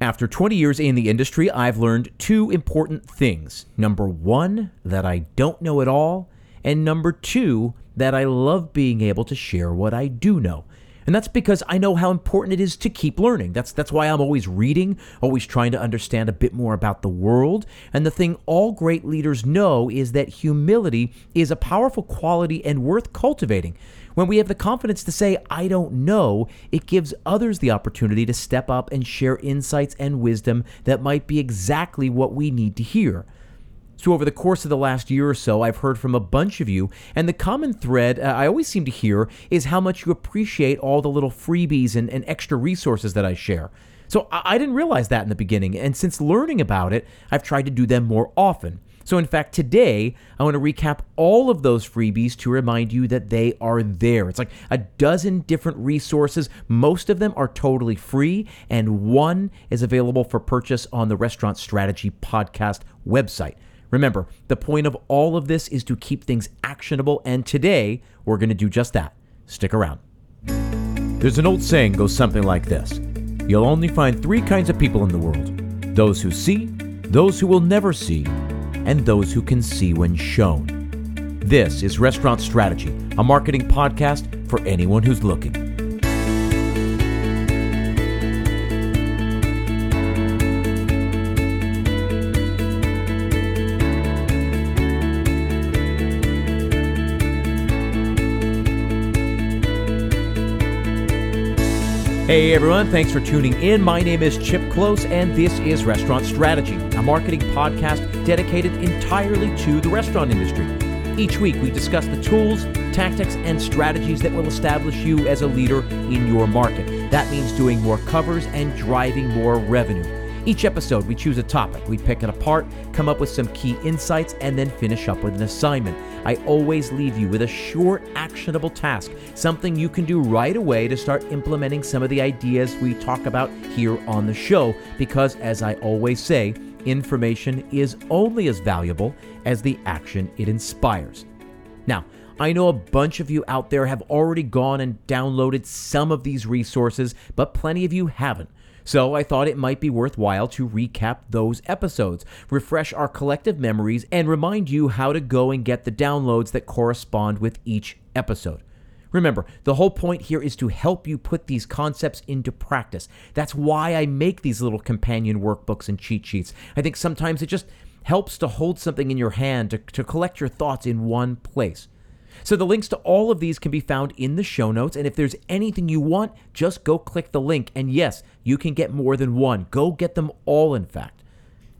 After 20 years in the industry, I've learned two important things. Number one, that I don't know it all. And number two, that I love being able to share what I do know. And that's because I know how important it is to keep learning. That's that's why I'm always reading, always trying to understand a bit more about the world. And the thing all great leaders know is that humility is a powerful quality and worth cultivating. When we have the confidence to say, I don't know, it gives others the opportunity to step up and share insights and wisdom that might be exactly what we need to hear. So, over the course of the last year or so, I've heard from a bunch of you, and the common thread uh, I always seem to hear is how much you appreciate all the little freebies and, and extra resources that I share. So, I, I didn't realize that in the beginning, and since learning about it, I've tried to do them more often. So, in fact, today I want to recap all of those freebies to remind you that they are there. It's like a dozen different resources. Most of them are totally free, and one is available for purchase on the Restaurant Strategy Podcast website. Remember, the point of all of this is to keep things actionable, and today we're going to do just that. Stick around. There's an old saying goes something like this You'll only find three kinds of people in the world those who see, those who will never see, and those who can see when shown. This is Restaurant Strategy, a marketing podcast for anyone who's looking. Hey everyone, thanks for tuning in. My name is Chip Klose, and this is Restaurant Strategy, a marketing podcast dedicated entirely to the restaurant industry. Each week, we discuss the tools, tactics, and strategies that will establish you as a leader in your market. That means doing more covers and driving more revenue. Each episode, we choose a topic, we pick it apart, come up with some key insights, and then finish up with an assignment. I always leave you with a short, actionable task, something you can do right away to start implementing some of the ideas we talk about here on the show. Because, as I always say, information is only as valuable as the action it inspires. Now, I know a bunch of you out there have already gone and downloaded some of these resources, but plenty of you haven't. So I thought it might be worthwhile to recap those episodes, refresh our collective memories, and remind you how to go and get the downloads that correspond with each episode. Remember, the whole point here is to help you put these concepts into practice. That's why I make these little companion workbooks and cheat sheets. I think sometimes it just helps to hold something in your hand, to, to collect your thoughts in one place. So the links to all of these can be found in the show notes. And if there's anything you want, just go click the link. And yes, you can get more than one. Go get them all, in fact.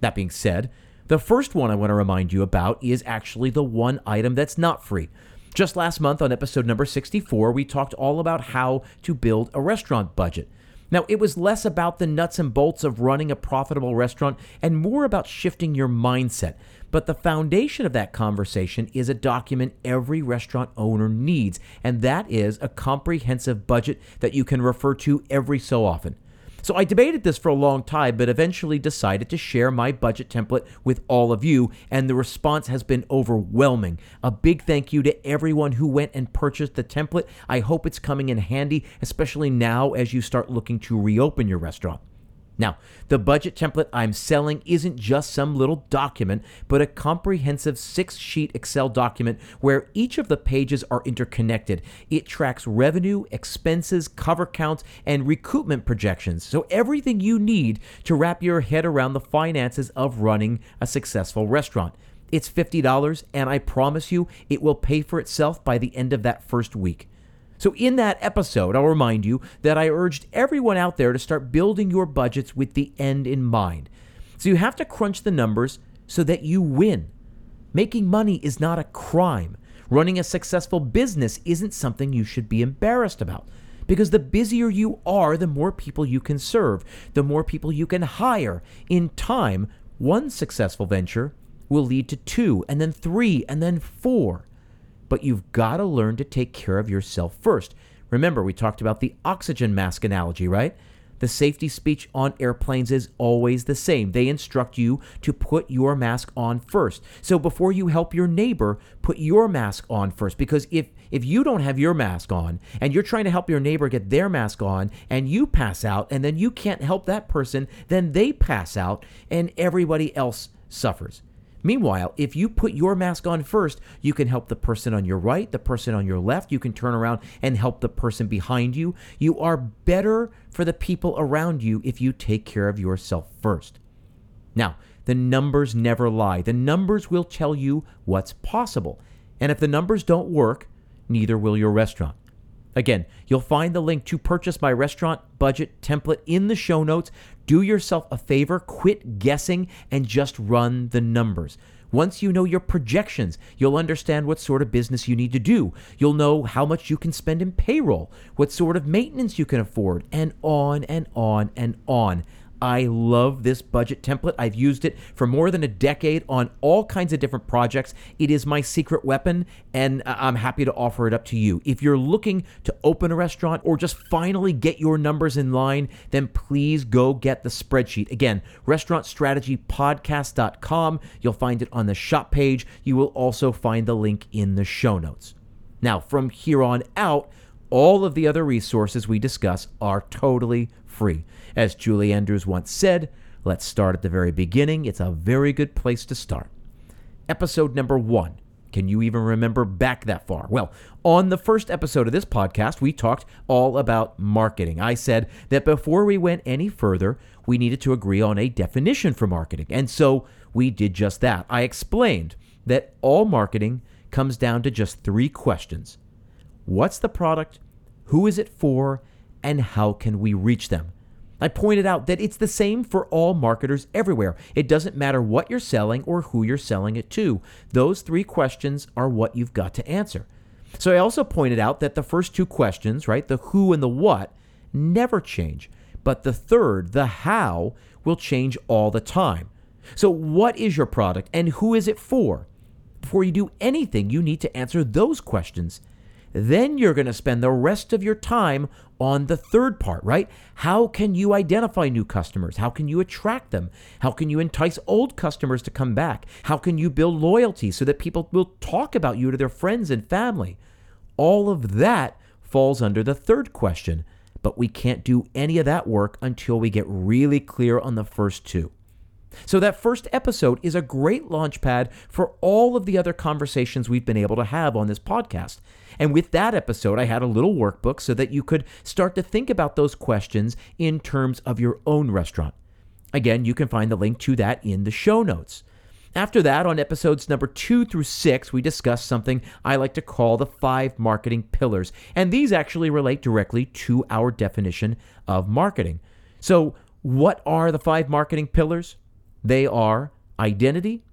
That being said, the first one I want to remind you about is actually the one item that's not free. Just last month on episode number 64, we talked all about how to build a restaurant budget. Now, it was less about the nuts and bolts of running a profitable restaurant and more about shifting your mindset. But the foundation of that conversation is a document every restaurant owner needs, and that is a comprehensive budget that you can refer to every so often. So I debated this for a long time, but eventually decided to share my budget template with all of you, and the response has been overwhelming. A big thank you to everyone who went and purchased the template. I hope it's coming in handy, especially now as you start looking to reopen your restaurant. Now, the budget template I'm selling isn't just some little document, but a comprehensive six sheet Excel document where each of the pages are interconnected. It tracks revenue, expenses, cover counts, and recoupment projections. So, everything you need to wrap your head around the finances of running a successful restaurant. It's $50, and I promise you it will pay for itself by the end of that first week. So, in that episode, I'll remind you that I urged everyone out there to start building your budgets with the end in mind. So, you have to crunch the numbers so that you win. Making money is not a crime. Running a successful business isn't something you should be embarrassed about. Because the busier you are, the more people you can serve, the more people you can hire. In time, one successful venture will lead to two, and then three, and then four but you've got to learn to take care of yourself first. Remember, we talked about the oxygen mask analogy, right? the safety speech on airplanes is always the same. They instruct you to put your mask on first. So before you help your neighbor, put your mask on first. Because if if you don't have your mask on and you're trying to help your neighbor get their mask on and you pass out and then you can't help that person, then they pass out and everybody else suffers. Meanwhile, if you put your mask on first, you can help the person on your right, the person on your left. You can turn around and help the person behind you. You are better for the people around you if you take care of yourself first. Now, the numbers never lie. The numbers will tell you what's possible. And if the numbers don't work, neither will your restaurant. Again, you'll find the link to purchase my restaurant budget template in the show notes. Do yourself a favor, quit guessing, and just run the numbers. Once you know your projections, you'll understand what sort of business you need to do. You'll know how much you can spend in payroll, what sort of maintenance you can afford, and on and on and on. I love this budget template. I've used it for more than a decade on all kinds of different projects. It is my secret weapon, and I'm happy to offer it up to you. If you're looking to open a restaurant or just finally get your numbers in line, then please go get the spreadsheet. Again, restaurantstrategypodcast.com. You'll find it on the shop page. You will also find the link in the show notes. Now, from here on out, all of the other resources we discuss are totally free. As Julie Andrews once said, let's start at the very beginning. It's a very good place to start. Episode number one. Can you even remember back that far? Well, on the first episode of this podcast, we talked all about marketing. I said that before we went any further, we needed to agree on a definition for marketing. And so we did just that. I explained that all marketing comes down to just three questions What's the product? Who is it for? And how can we reach them? I pointed out that it's the same for all marketers everywhere. It doesn't matter what you're selling or who you're selling it to. Those three questions are what you've got to answer. So I also pointed out that the first two questions, right, the who and the what, never change. But the third, the how, will change all the time. So, what is your product and who is it for? Before you do anything, you need to answer those questions. Then you're going to spend the rest of your time on the third part, right? How can you identify new customers? How can you attract them? How can you entice old customers to come back? How can you build loyalty so that people will talk about you to their friends and family? All of that falls under the third question, but we can't do any of that work until we get really clear on the first two. So, that first episode is a great launch pad for all of the other conversations we've been able to have on this podcast. And with that episode, I had a little workbook so that you could start to think about those questions in terms of your own restaurant. Again, you can find the link to that in the show notes. After that, on episodes number two through six, we discuss something I like to call the five marketing pillars. And these actually relate directly to our definition of marketing. So, what are the five marketing pillars? They are identity,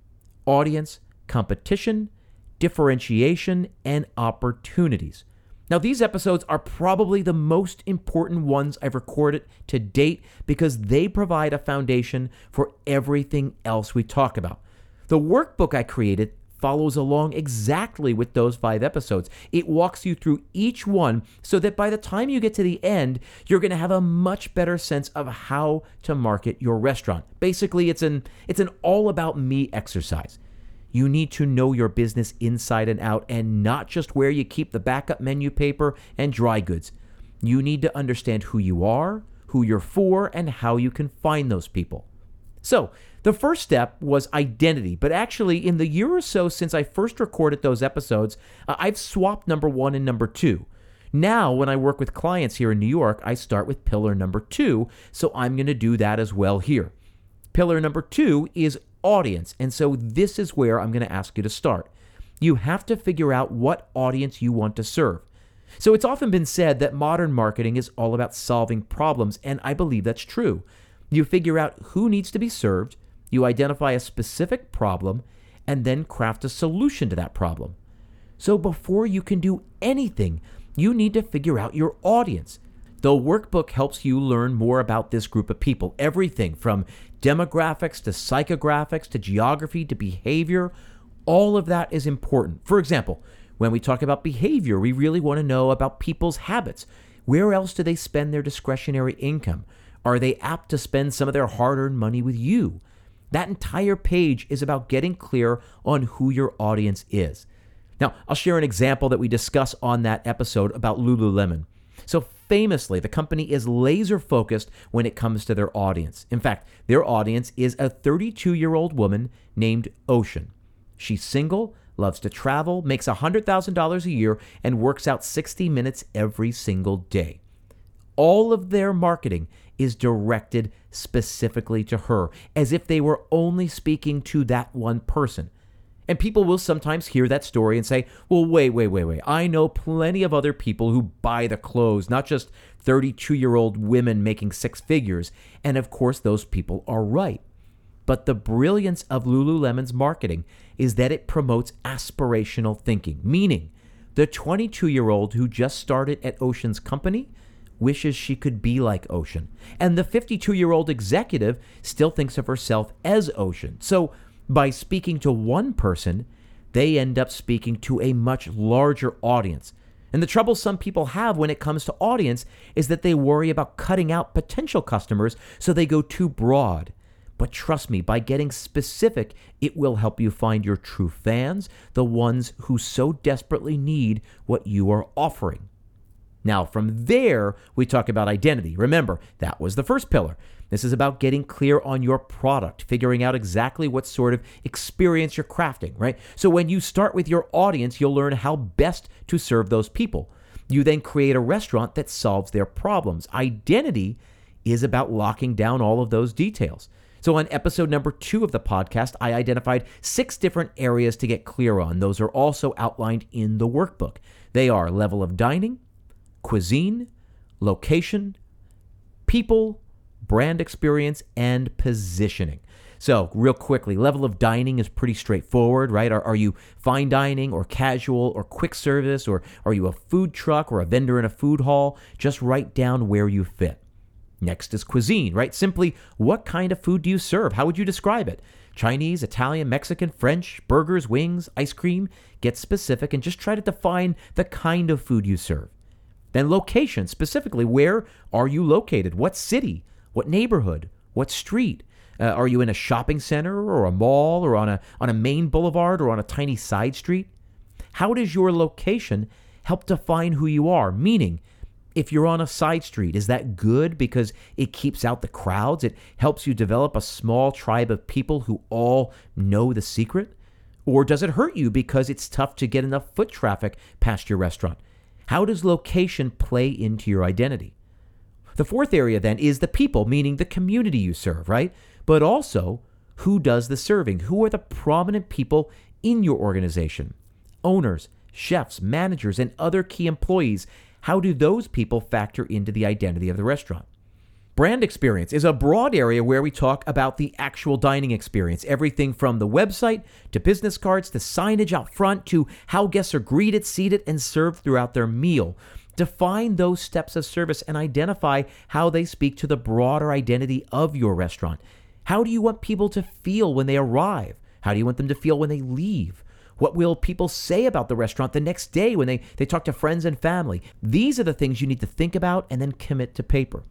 audience, competition, differentiation, and opportunities. Now, these episodes are probably the most important ones I've recorded to date because they provide a foundation for everything else we talk about. The workbook I created follows along exactly with those five episodes. It walks you through each one so that by the time you get to the end, you're going to have a much better sense of how to market your restaurant. Basically, it's an it's an all about me exercise. You need to know your business inside and out and not just where you keep the backup menu paper and dry goods. You need to understand who you are, who you're for, and how you can find those people. So, the first step was identity, but actually, in the year or so since I first recorded those episodes, uh, I've swapped number one and number two. Now, when I work with clients here in New York, I start with pillar number two, so I'm going to do that as well here. Pillar number two is audience, and so this is where I'm going to ask you to start. You have to figure out what audience you want to serve. So, it's often been said that modern marketing is all about solving problems, and I believe that's true. You figure out who needs to be served, you identify a specific problem and then craft a solution to that problem. So before you can do anything, you need to figure out your audience. The workbook helps you learn more about this group of people. Everything from demographics to psychographics to geography to behavior, all of that is important. For example, when we talk about behavior, we really want to know about people's habits. Where else do they spend their discretionary income? Are they apt to spend some of their hard earned money with you? That entire page is about getting clear on who your audience is. Now, I'll share an example that we discuss on that episode about Lululemon. So, famously, the company is laser focused when it comes to their audience. In fact, their audience is a 32 year old woman named Ocean. She's single, loves to travel, makes $100,000 a year, and works out 60 minutes every single day. All of their marketing is directed specifically to her, as if they were only speaking to that one person. And people will sometimes hear that story and say, well, wait, wait, wait, wait. I know plenty of other people who buy the clothes, not just 32 year old women making six figures. And of course, those people are right. But the brilliance of Lululemon's marketing is that it promotes aspirational thinking, meaning the 22 year old who just started at Ocean's company wishes she could be like Ocean. And the 52 year old executive still thinks of herself as Ocean. So by speaking to one person, they end up speaking to a much larger audience. And the trouble some people have when it comes to audience is that they worry about cutting out potential customers, so they go too broad. But trust me, by getting specific, it will help you find your true fans, the ones who so desperately need what you are offering. Now, from there, we talk about identity. Remember, that was the first pillar. This is about getting clear on your product, figuring out exactly what sort of experience you're crafting, right? So when you start with your audience, you'll learn how best to serve those people. You then create a restaurant that solves their problems. Identity is about locking down all of those details. So, on episode number two of the podcast, I identified six different areas to get clear on. Those are also outlined in the workbook. They are level of dining, cuisine, location, people, brand experience, and positioning. So, real quickly, level of dining is pretty straightforward, right? Are, are, you fine dining or casual or quick service or are you a food truck or a vendor in a food hall? Just write down where you fit. Next is cuisine, right? Simply, what kind of food do you serve? How would you describe it? Chinese, Italian, Mexican, French, burgers, wings, ice cream? Get specific and just try to define the kind of food you serve. Then location, specifically, where are you located? What city? What neighborhood? What street? Uh, are you in a shopping center or a mall or on a, on a main boulevard or on a tiny side street? How does your location help define who you are? Meaning, if you're on a side street, is that good because it keeps out the crowds? It helps you develop a small tribe of people who all know the secret? Or does it hurt you because it's tough to get enough foot traffic past your restaurant? How does location play into your identity? The fourth area then is the people, meaning the community you serve, right? But also, who does the serving? Who are the prominent people in your organization? Owners, chefs, managers, and other key employees. How do those people factor into the identity of the restaurant? Brand experience is a broad area where we talk about the actual dining experience. Everything from the website to business cards to signage out front to how guests are greeted, seated, and served throughout their meal. Define those steps of service and identify how they speak to the broader identity of your restaurant. How do you want people to feel when they arrive? How do you want them to feel when they leave? What will people say about the restaurant the next day when they, they talk to friends and family? These are the things you need to think about and then commit to paper.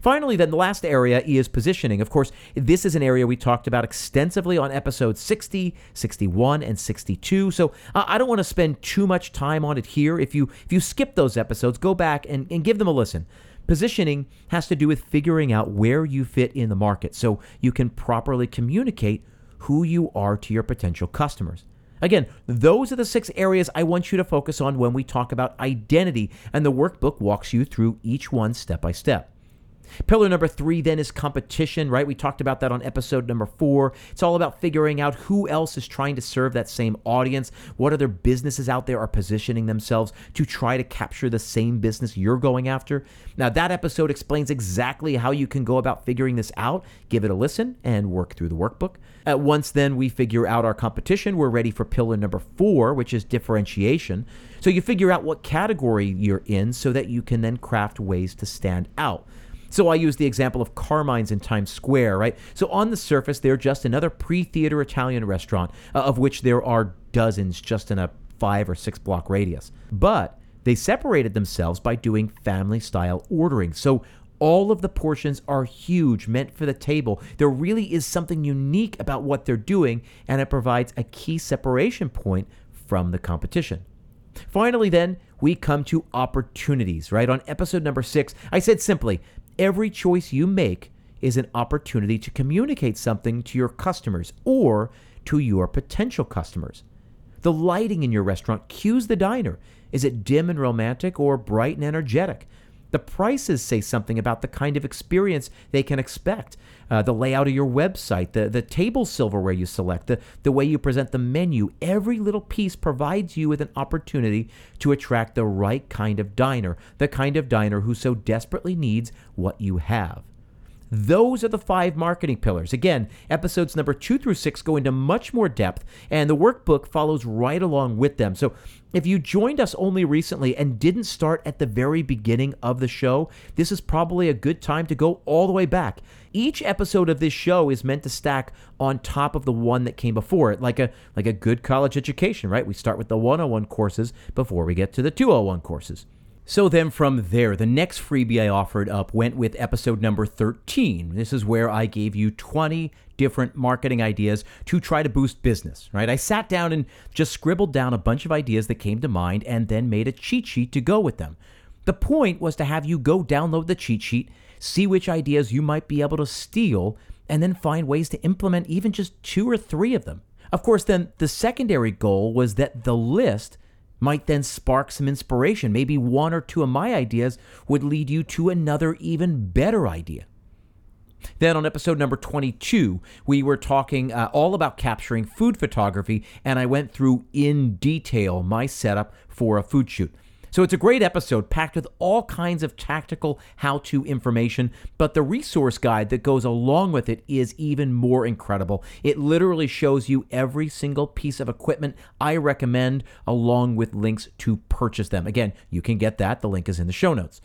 Finally, then, the last area is positioning. Of course, this is an area we talked about extensively on episodes 60, 61, and 62. So uh, I don't want to spend too much time on it here. If you if you skip those episodes, go back and, and give them a listen. Positioning has to do with figuring out where you fit in the market so you can properly communicate who you are to your potential customers. Again, those are the six areas I want you to focus on when we talk about identity, and the workbook walks you through each one step by step. Pillar number three then is competition, right? We talked about that on episode number four. It's all about figuring out who else is trying to serve that same audience. What other businesses out there are positioning themselves to try to capture the same business you're going after? Now, that episode explains exactly how you can go about figuring this out. Give it a listen and work through the workbook. At once then we figure out our competition, we're ready for pillar number four, which is differentiation. So you figure out what category you're in so that you can then craft ways to stand out. So I use the example of Carmine's in Times Square, right? So on the surface, they're just another pre theater Italian restaurant, uh, of which there are dozens just in a five or six block radius. But they separated themselves by doing family style ordering. So All of the portions are huge, meant for the table. There really is something unique about what they're doing, and it provides a key separation point from the competition. Finally, then, we come to opportunities, right? On episode number six, I said simply every choice you make is an opportunity to communicate something to your customers or to your potential customers. The lighting in your restaurant cues the diner. Is it dim and romantic or bright and energetic? The prices say something about the kind of experience they can expect. Uh, the layout of your website, the, the table silverware you select, the, the way you present the menu, every little piece provides you with an opportunity to attract the right kind of diner, the kind of diner who so desperately needs what you have. Those are the five marketing pillars. Again, episodes number two through six go into much more depth, and the workbook follows right along with them. So if you joined us only recently and didn't start at the very beginning of the show, this is probably a good time to go all the way back. Each episode of this show is meant to stack on top of the one that came before it, like a like a good college education, right? We start with the 101 courses before we get to the 201 courses. So then from there, the next freebie I offered up went with episode number 13. This is where I gave you 20 different marketing ideas to try to boost business, right? I sat down and just scribbled down a bunch of ideas that came to mind and then made a cheat sheet to go with them. The point was to have you go download the cheat sheet, see which ideas you might be able to steal, and then find ways to implement even just two or three of them. Of course, then the secondary goal was that the list might then spark some inspiration. Maybe one or two of my ideas would lead you to another, even better idea. Then on episode number 22, we were talking uh, all about capturing food photography, and I went through in detail my setup for a food shoot. So it's a great episode packed with all kinds of tactical how to information, but the resource guide that goes along with it is even more incredible. It literally shows you every single piece of equipment I recommend, along with links to purchase them. Again, you can get that. The link is in the show notes.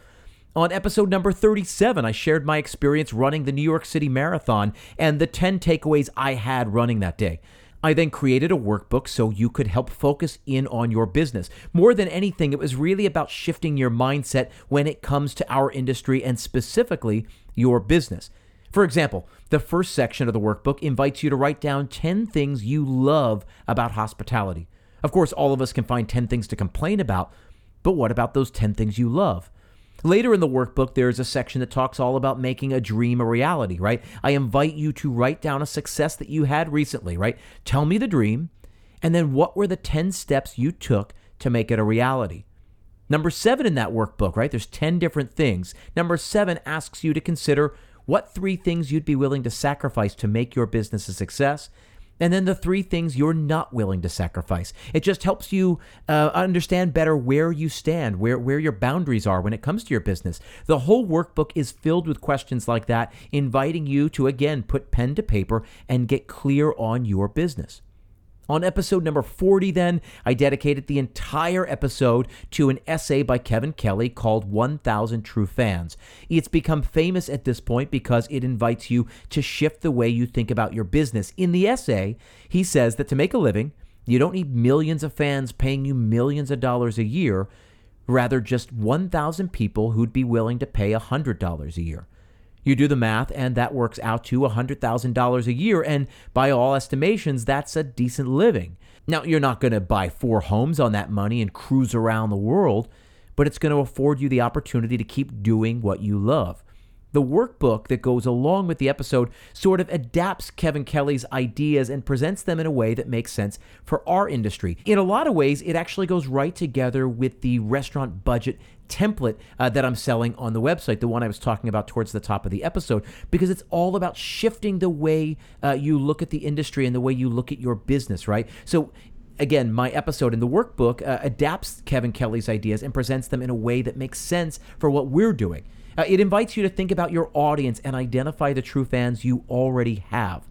On episode number 37, I shared my experience running the New York City Marathon and the 10 takeaways I had running that day. I then created a workbook so you could help focus in on your business. More than anything, it was really about shifting your mindset when it comes to our industry and specifically your business. For example, the first section of the workbook invites you to write down 10 things you love about hospitality. Of course, all of us can find 10 things to complain about, but what about those 10 things you love? Later in the workbook, there's a section that talks all about making a dream a reality, right? I invite you to write down a success that you had recently, right? Tell me the dream, and then what were the 10 steps you took to make it a reality? Number seven in that workbook, right? There's 10 different things. Number seven asks you to consider what three things you'd be willing to sacrifice to make your business a success. And then the three things you're not willing to sacrifice. It just helps you uh, understand better where you stand, where, where your boundaries are when it comes to your business. The whole workbook is filled with questions like that, inviting you to, again, put pen to paper and get clear on your business. On episode number 40, then, I dedicated the entire episode to an essay by Kevin Kelly called 1000 True Fans. It's become famous at this point because it invites you to shift the way you think about your business. In the essay, he says that to make a living, you don't need millions of fans paying you millions of dollars a year, rather, just 1,000 people who'd be willing to pay $100 a year. You do the math, and that works out to $100,000 a year. And by all estimations, that's a decent living. Now, you're not going to buy four homes on that money and cruise around the world, but it's going to afford you the opportunity to keep doing what you love. The workbook that goes along with the episode sort of adapts Kevin Kelly's ideas and presents them in a way that makes sense for our industry. In a lot of ways, it actually goes right together with the restaurant budget template uh, that I'm selling on the website, the one I was talking about towards the top of the episode, because it's all about shifting the way uh, you look at the industry and the way you look at your business, right? So again, my episode in the workbook uh, adapts Kevin Kelly's ideas and presents them in a way that makes sense for what we're doing. Uh, it invites you to think about your audience and identify the true fans you already have.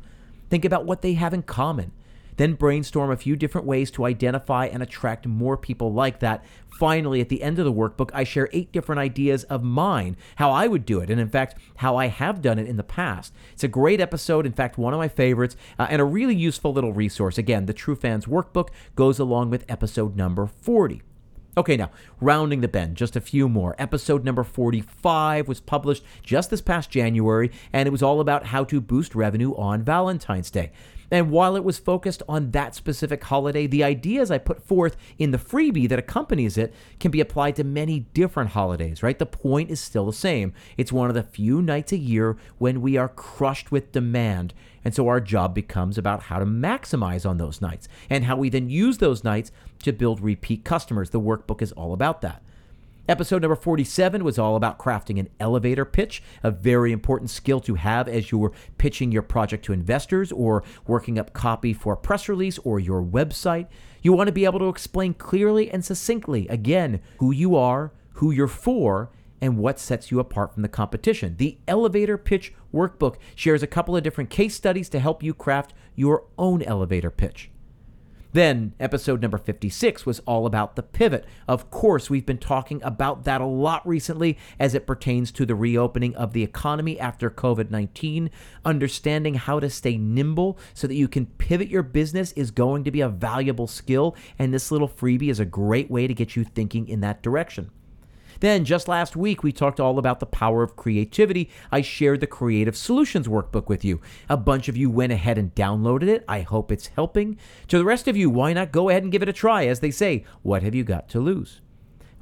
Think about what they have in common. Then brainstorm a few different ways to identify and attract more people like that. Finally, at the end of the workbook, I share eight different ideas of mine, how I would do it, and in fact, how I have done it in the past. It's a great episode, in fact, one of my favorites, uh, and a really useful little resource. Again, the True Fans Workbook goes along with episode number 40. Okay, now, rounding the bend, just a few more. Episode number 45 was published just this past January, and it was all about how to boost revenue on Valentine's Day. And while it was focused on that specific holiday, the ideas I put forth in the freebie that accompanies it can be applied to many different holidays, right? The point is still the same. It's one of the few nights a year when we are crushed with demand. And so our job becomes about how to maximize on those nights and how we then use those nights to build repeat customers. The workbook is all about that. Episode number 47 was all about crafting an elevator pitch, a very important skill to have as you're pitching your project to investors or working up copy for a press release or your website. You want to be able to explain clearly and succinctly, again, who you are, who you're for, and what sets you apart from the competition. The Elevator Pitch Workbook shares a couple of different case studies to help you craft your own elevator pitch. Then, episode number 56 was all about the pivot. Of course, we've been talking about that a lot recently as it pertains to the reopening of the economy after COVID 19. Understanding how to stay nimble so that you can pivot your business is going to be a valuable skill, and this little freebie is a great way to get you thinking in that direction. Then, just last week, we talked all about the power of creativity. I shared the Creative Solutions Workbook with you. A bunch of you went ahead and downloaded it. I hope it's helping. To the rest of you, why not go ahead and give it a try? As they say, what have you got to lose?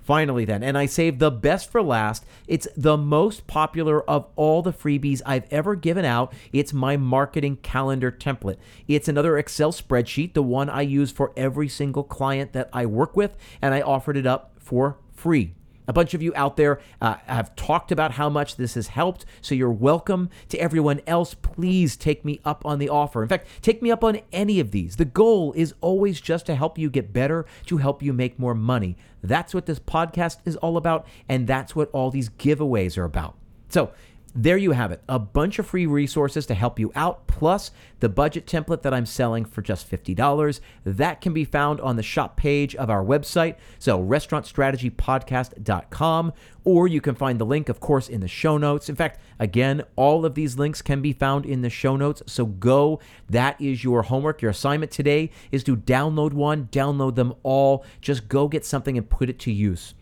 Finally, then, and I saved the best for last. It's the most popular of all the freebies I've ever given out. It's my marketing calendar template. It's another Excel spreadsheet, the one I use for every single client that I work with, and I offered it up for free. A bunch of you out there uh, have talked about how much this has helped, so you're welcome. To everyone else, please take me up on the offer. In fact, take me up on any of these. The goal is always just to help you get better, to help you make more money. That's what this podcast is all about, and that's what all these giveaways are about. So, there you have it a bunch of free resources to help you out, plus the budget template that I'm selling for just $50. That can be found on the shop page of our website, so restaurantstrategypodcast.com, or you can find the link, of course, in the show notes. In fact, again, all of these links can be found in the show notes, so go. That is your homework. Your assignment today is to download one, download them all. Just go get something and put it to use.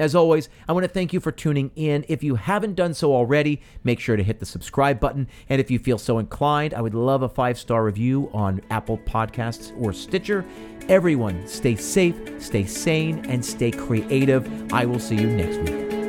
As always, I want to thank you for tuning in. If you haven't done so already, make sure to hit the subscribe button. And if you feel so inclined, I would love a five star review on Apple Podcasts or Stitcher. Everyone, stay safe, stay sane, and stay creative. I will see you next week.